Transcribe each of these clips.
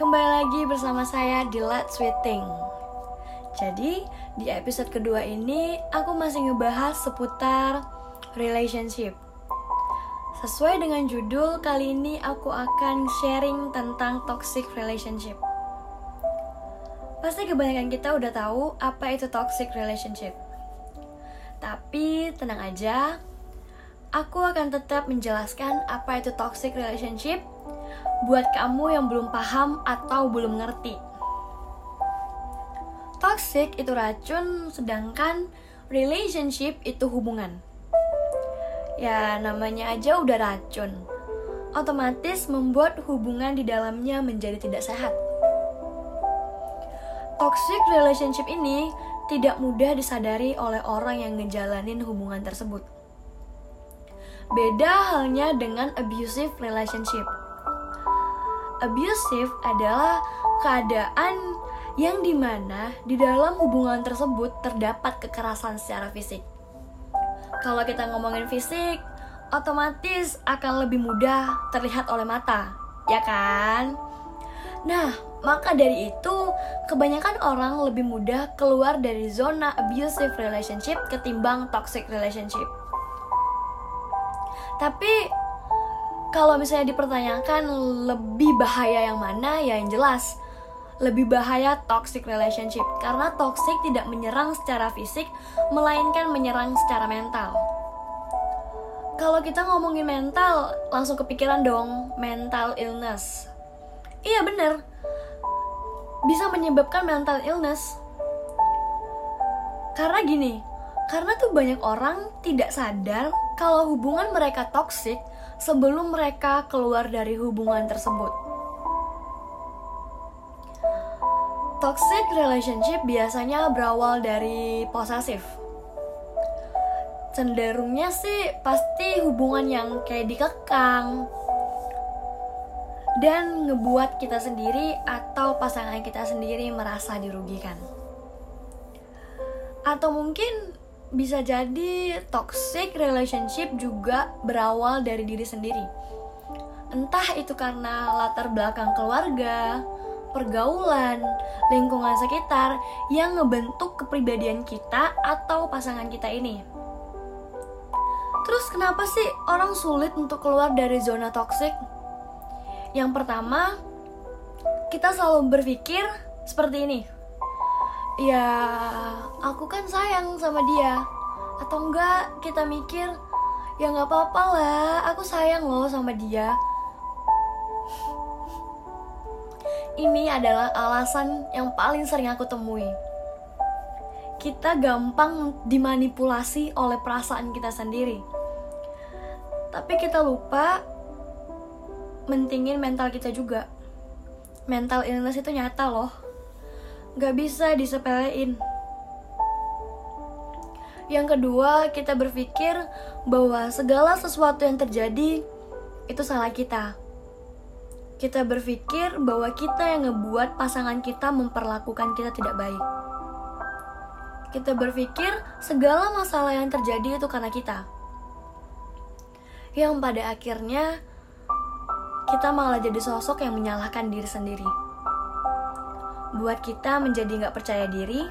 Kembali lagi bersama saya di Let's Sweeting. Jadi, di episode kedua ini aku masih ngebahas seputar relationship. Sesuai dengan judul, kali ini aku akan sharing tentang toxic relationship. Pasti kebanyakan kita udah tahu apa itu toxic relationship. Tapi tenang aja, aku akan tetap menjelaskan apa itu toxic relationship buat kamu yang belum paham atau belum ngerti. Toxic itu racun, sedangkan relationship itu hubungan. Ya, namanya aja udah racun. Otomatis membuat hubungan di dalamnya menjadi tidak sehat. Toxic relationship ini tidak mudah disadari oleh orang yang ngejalanin hubungan tersebut. Beda halnya dengan abusive relationship. Abusive adalah keadaan yang di mana di dalam hubungan tersebut terdapat kekerasan secara fisik. Kalau kita ngomongin fisik, otomatis akan lebih mudah terlihat oleh mata, ya kan? Nah, maka dari itu, kebanyakan orang lebih mudah keluar dari zona abusive relationship ketimbang toxic relationship. Tapi kalau misalnya dipertanyakan lebih bahaya yang mana, ya yang jelas lebih bahaya toxic relationship karena toxic tidak menyerang secara fisik melainkan menyerang secara mental. Kalau kita ngomongin mental, langsung kepikiran dong mental illness. Iya bener, bisa menyebabkan mental illness. Karena gini, karena tuh banyak orang tidak sadar kalau hubungan mereka toksik sebelum mereka keluar dari hubungan tersebut. Toxic relationship biasanya berawal dari posesif. Cenderungnya sih pasti hubungan yang kayak dikekang, dan ngebuat kita sendiri atau pasangan kita sendiri merasa dirugikan. Atau mungkin bisa jadi toxic relationship juga berawal dari diri sendiri. Entah itu karena latar belakang keluarga, pergaulan, lingkungan sekitar yang ngebentuk kepribadian kita atau pasangan kita ini. Terus kenapa sih orang sulit untuk keluar dari zona toxic? Yang pertama, kita selalu berpikir seperti ini. Ya, aku kan sayang sama dia. Atau enggak, kita mikir, ya nggak apa-apa lah, aku sayang loh sama dia. Ini adalah alasan yang paling sering aku temui. Kita gampang dimanipulasi oleh perasaan kita sendiri. Tapi kita lupa mentingin mental kita juga. Mental illness itu nyata loh. Gak bisa disepelein. Yang kedua, kita berpikir bahwa segala sesuatu yang terjadi itu salah kita. Kita berpikir bahwa kita yang ngebuat pasangan kita memperlakukan kita tidak baik. Kita berpikir segala masalah yang terjadi itu karena kita. Yang pada akhirnya kita malah jadi sosok yang menyalahkan diri sendiri. Buat kita menjadi nggak percaya diri,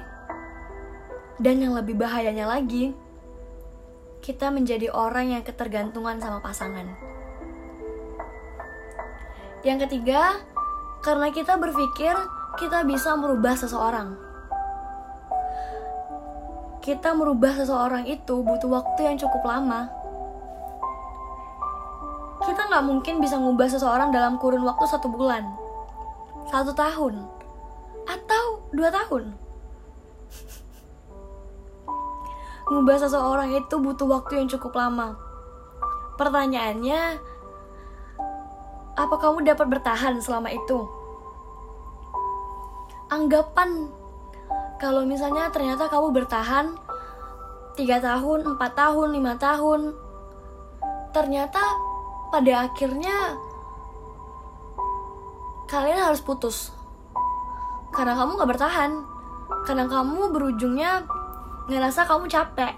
dan yang lebih bahayanya lagi, kita menjadi orang yang ketergantungan sama pasangan. Yang ketiga, karena kita berpikir kita bisa merubah seseorang. Kita merubah seseorang itu butuh waktu yang cukup lama kita nggak mungkin bisa ngubah seseorang dalam kurun waktu satu bulan, satu tahun, atau dua tahun. ngubah seseorang itu butuh waktu yang cukup lama. Pertanyaannya, apa kamu dapat bertahan selama itu? Anggapan kalau misalnya ternyata kamu bertahan 3 tahun, 4 tahun, 5 tahun, ternyata pada akhirnya kalian harus putus karena kamu gak bertahan karena kamu berujungnya ngerasa kamu capek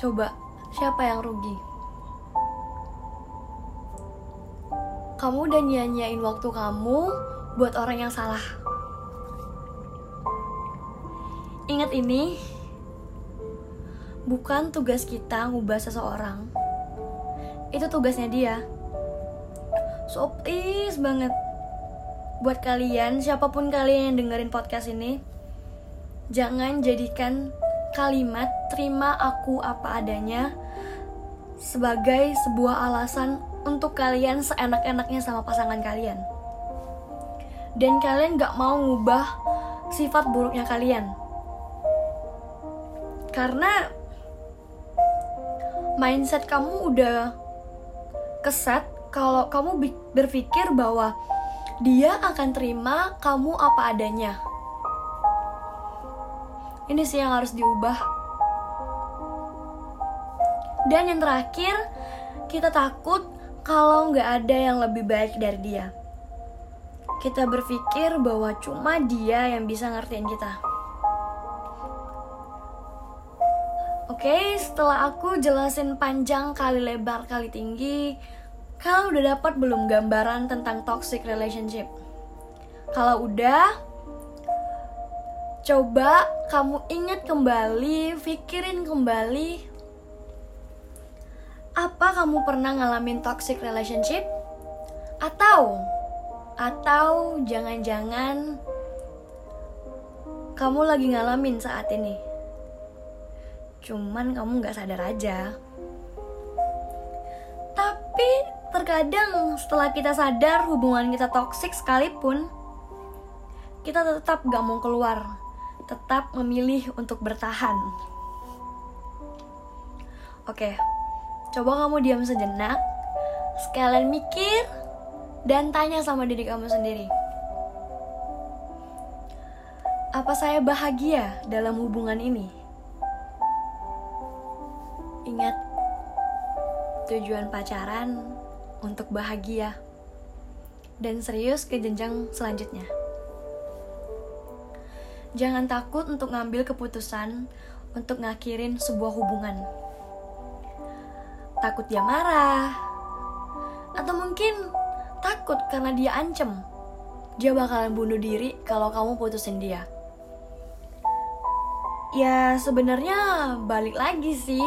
coba siapa yang rugi kamu udah nyanyain waktu kamu buat orang yang salah. Ingat ini, bukan tugas kita ngubah seseorang. Itu tugasnya dia. So please banget buat kalian, siapa pun kalian yang dengerin podcast ini, jangan jadikan kalimat terima aku apa adanya sebagai sebuah alasan untuk kalian seenak-enaknya sama pasangan kalian. Dan kalian gak mau ngubah sifat buruknya kalian. Karena mindset kamu udah keset kalau kamu berpikir bahwa dia akan terima kamu apa adanya. Ini sih yang harus diubah. Dan yang terakhir, kita takut kalau nggak ada yang lebih baik dari dia. Kita berpikir bahwa cuma dia yang bisa ngertiin kita. Oke, setelah aku jelasin panjang kali lebar kali tinggi, kalian udah dapat belum gambaran tentang toxic relationship? Kalau udah, coba kamu ingat kembali, pikirin kembali apa kamu pernah ngalamin toxic relationship? Atau atau jangan-jangan kamu lagi ngalamin saat ini? Cuman kamu gak sadar aja. Terkadang setelah kita sadar hubungan kita toksik sekalipun, kita tetap gak mau keluar tetap memilih untuk bertahan. Oke, coba kamu diam sejenak, sekalian mikir dan tanya sama diri kamu sendiri. Apa saya bahagia dalam hubungan ini? Ingat, tujuan pacaran untuk bahagia dan serius ke jenjang selanjutnya. Jangan takut untuk ngambil keputusan untuk ngakhirin sebuah hubungan. Takut dia marah, atau mungkin takut karena dia ancem. Dia bakalan bunuh diri kalau kamu putusin dia. Ya sebenarnya balik lagi sih.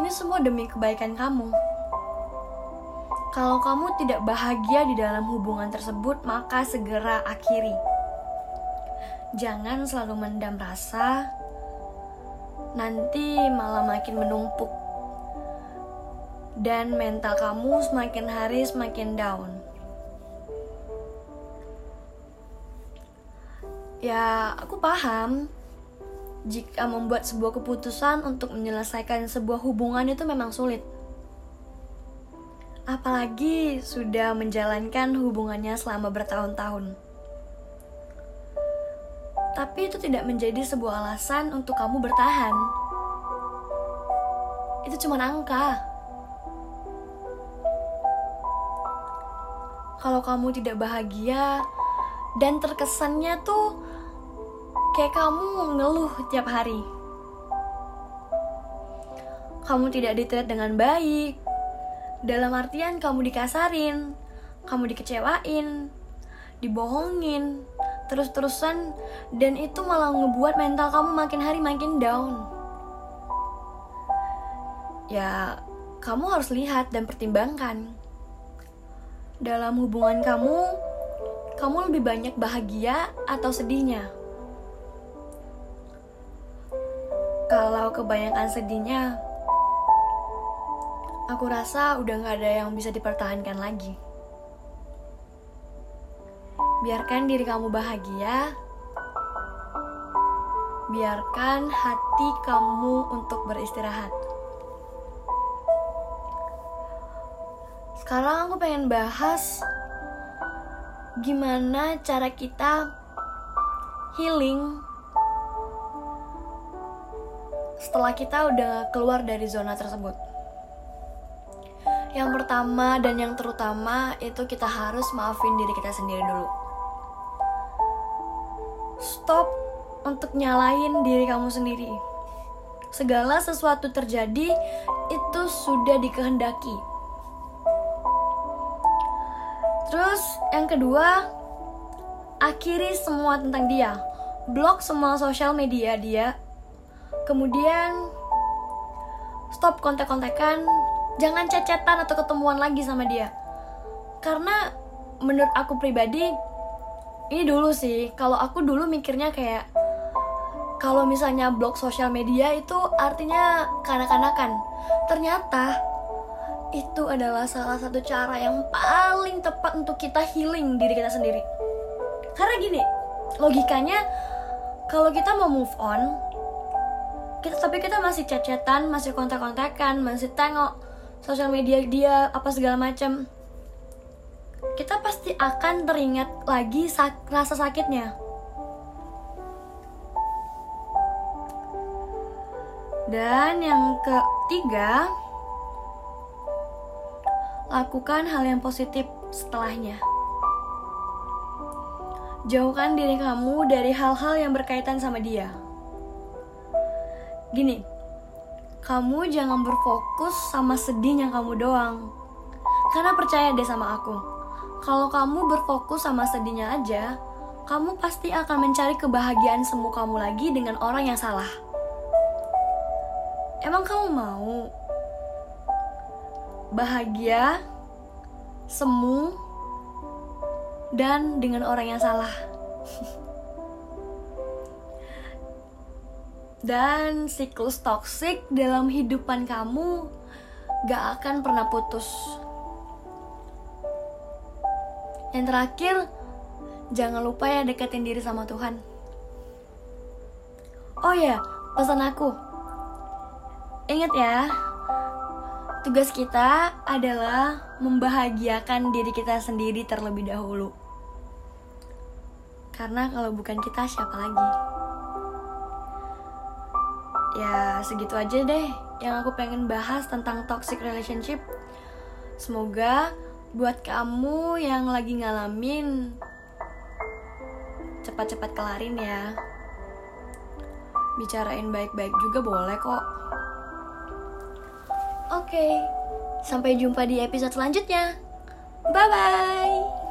Ini semua demi kebaikan kamu. Kalau kamu tidak bahagia di dalam hubungan tersebut, maka segera akhiri jangan selalu mendam rasa, nanti malah makin menumpuk. Dan mental kamu semakin hari semakin down. Ya, aku paham jika membuat sebuah keputusan untuk menyelesaikan sebuah hubungan itu memang sulit. Apalagi sudah menjalankan hubungannya selama bertahun-tahun tapi itu tidak menjadi sebuah alasan untuk kamu bertahan. Itu cuma angka. Kalau kamu tidak bahagia dan terkesannya tuh kayak kamu ngeluh tiap hari. Kamu tidak ditreat dengan baik. Dalam artian kamu dikasarin, kamu dikecewain, dibohongin, terus-terusan dan itu malah ngebuat mental kamu makin hari makin down. Ya, kamu harus lihat dan pertimbangkan. Dalam hubungan kamu, kamu lebih banyak bahagia atau sedihnya? Kalau kebanyakan sedihnya, aku rasa udah gak ada yang bisa dipertahankan lagi. Biarkan diri kamu bahagia. Biarkan hati kamu untuk beristirahat. Sekarang aku pengen bahas gimana cara kita healing setelah kita udah keluar dari zona tersebut. Yang pertama dan yang terutama itu kita harus maafin diri kita sendiri dulu stop untuk nyalain diri kamu sendiri. Segala sesuatu terjadi itu sudah dikehendaki. Terus yang kedua, akhiri semua tentang dia. Blok semua sosial media dia. Kemudian stop kontak-kontakan, jangan cecetan atau ketemuan lagi sama dia. Karena menurut aku pribadi ini dulu sih, kalau aku dulu mikirnya kayak kalau misalnya blok sosial media itu artinya kanak-kanakan. Ternyata itu adalah salah satu cara yang paling tepat untuk kita healing diri kita sendiri. Karena gini, logikanya kalau kita mau move on, kita tapi kita masih cecetan, masih kontak-kontakan, masih tengok sosial media dia apa segala macam. Kita pasti akan teringat lagi sak rasa sakitnya. Dan yang ketiga, lakukan hal yang positif setelahnya. Jauhkan diri kamu dari hal-hal yang berkaitan sama dia. Gini, kamu jangan berfokus sama sedihnya kamu doang. Karena percaya deh sama aku, kalau kamu berfokus sama sedihnya aja, kamu pasti akan mencari kebahagiaan semu kamu lagi dengan orang yang salah. Emang kamu mau bahagia, semu, dan dengan orang yang salah. dan siklus toksik dalam hidupan kamu gak akan pernah putus. Yang terakhir, jangan lupa ya deketin diri sama Tuhan. Oh ya, pesan aku. Ingat ya, Tugas kita adalah membahagiakan diri kita sendiri terlebih dahulu. Karena kalau bukan kita, siapa lagi? Ya, segitu aja deh yang aku pengen bahas tentang toxic relationship. Semoga buat kamu yang lagi ngalamin cepat-cepat kelarin ya. Bicarain baik-baik juga boleh kok. Oke, sampai jumpa di episode selanjutnya. Bye bye.